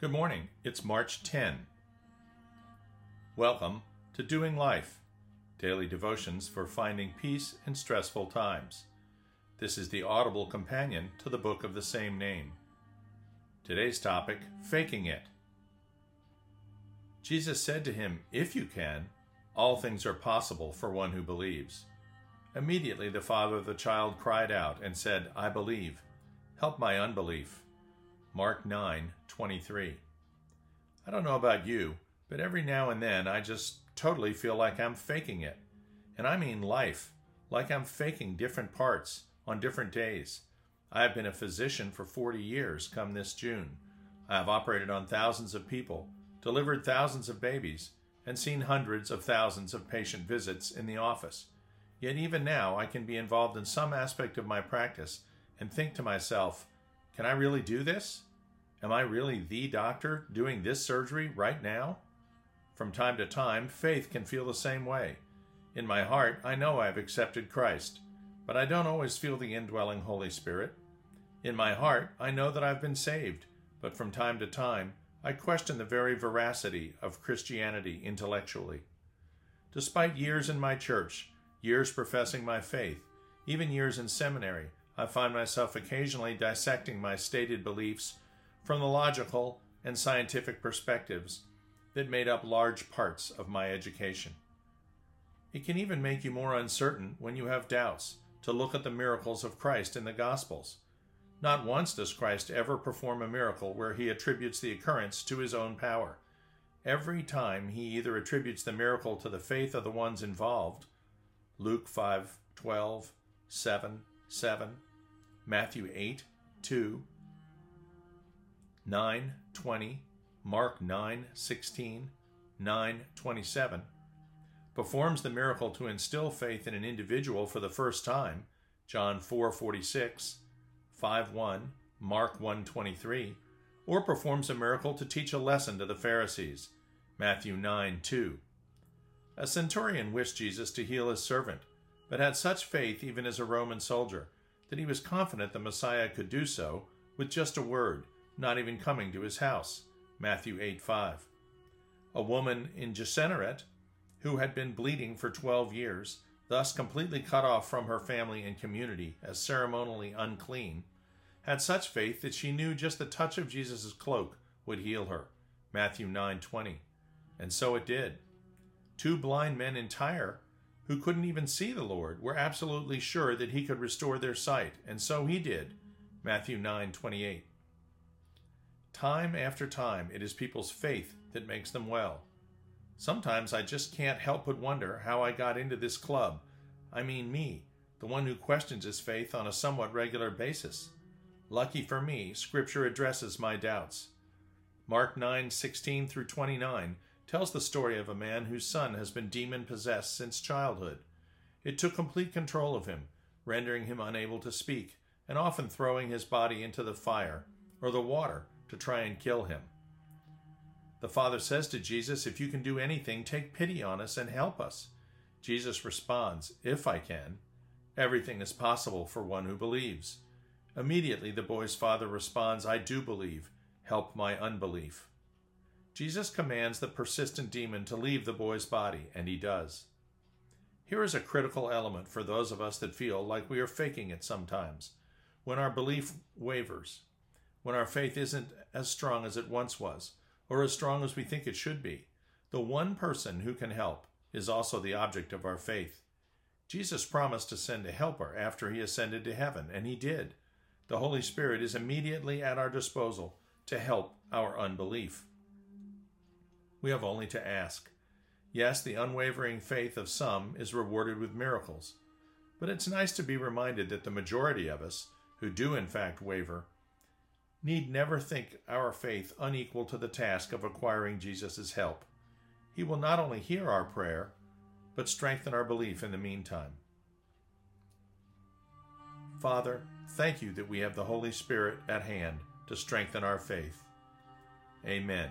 Good morning. It's March 10. Welcome to Doing Life, daily devotions for finding peace in stressful times. This is the audible companion to the book of the same name. Today's topic Faking It. Jesus said to him, If you can, all things are possible for one who believes. Immediately the father of the child cried out and said, I believe. Help my unbelief. Mark 9 23. I don't know about you, but every now and then I just totally feel like I'm faking it. And I mean life, like I'm faking different parts on different days. I have been a physician for 40 years come this June. I have operated on thousands of people, delivered thousands of babies, and seen hundreds of thousands of patient visits in the office. Yet even now I can be involved in some aspect of my practice and think to myself, can I really do this? Am I really the doctor doing this surgery right now? From time to time, faith can feel the same way. In my heart, I know I have accepted Christ, but I don't always feel the indwelling Holy Spirit. In my heart, I know that I've been saved, but from time to time, I question the very veracity of Christianity intellectually. Despite years in my church, years professing my faith, even years in seminary, I find myself occasionally dissecting my stated beliefs from the logical and scientific perspectives that made up large parts of my education. It can even make you more uncertain when you have doubts to look at the miracles of Christ in the Gospels. Not once does Christ ever perform a miracle where he attributes the occurrence to his own power. Every time he either attributes the miracle to the faith of the ones involved, Luke 5 12, 7, 7, Matthew 8 2, 9 20, Mark 9 16, 9 27, performs the miracle to instill faith in an individual for the first time, John 4 46, 5 1, Mark 1 23, or performs a miracle to teach a lesson to the Pharisees, Matthew 9 2. A centurion wished Jesus to heal his servant, but had such faith even as a Roman soldier that he was confident the Messiah could do so with just a word, not even coming to his house. Matthew 8 5. A woman in Gennesaret, who had been bleeding for 12 years, thus completely cut off from her family and community as ceremonially unclean, had such faith that she knew just the touch of Jesus' cloak would heal her. Matthew 9:20. And so it did. Two blind men in Tyre who couldn't even see the Lord were absolutely sure that he could restore their sight, and so he did. Matthew 9:28. Time after time, it is people's faith that makes them well. Sometimes I just can't help but wonder how I got into this club. I mean me, the one who questions his faith on a somewhat regular basis. Lucky for me, Scripture addresses my doubts. Mark 9:16 through 29 tells the story of a man whose son has been demon possessed since childhood. It took complete control of him, rendering him unable to speak, and often throwing his body into the fire or the water to try and kill him. The father says to Jesus, If you can do anything, take pity on us and help us. Jesus responds, If I can. Everything is possible for one who believes. Immediately, the boy's father responds, I do believe. Help my unbelief. Jesus commands the persistent demon to leave the boy's body, and he does. Here is a critical element for those of us that feel like we are faking it sometimes. When our belief wavers, when our faith isn't as strong as it once was, or as strong as we think it should be, the one person who can help is also the object of our faith. Jesus promised to send a helper after he ascended to heaven, and he did. The Holy Spirit is immediately at our disposal to help our unbelief. We have only to ask. Yes, the unwavering faith of some is rewarded with miracles, but it's nice to be reminded that the majority of us, who do in fact waver, need never think our faith unequal to the task of acquiring Jesus' help. He will not only hear our prayer, but strengthen our belief in the meantime. Father, thank you that we have the Holy Spirit at hand to strengthen our faith. Amen.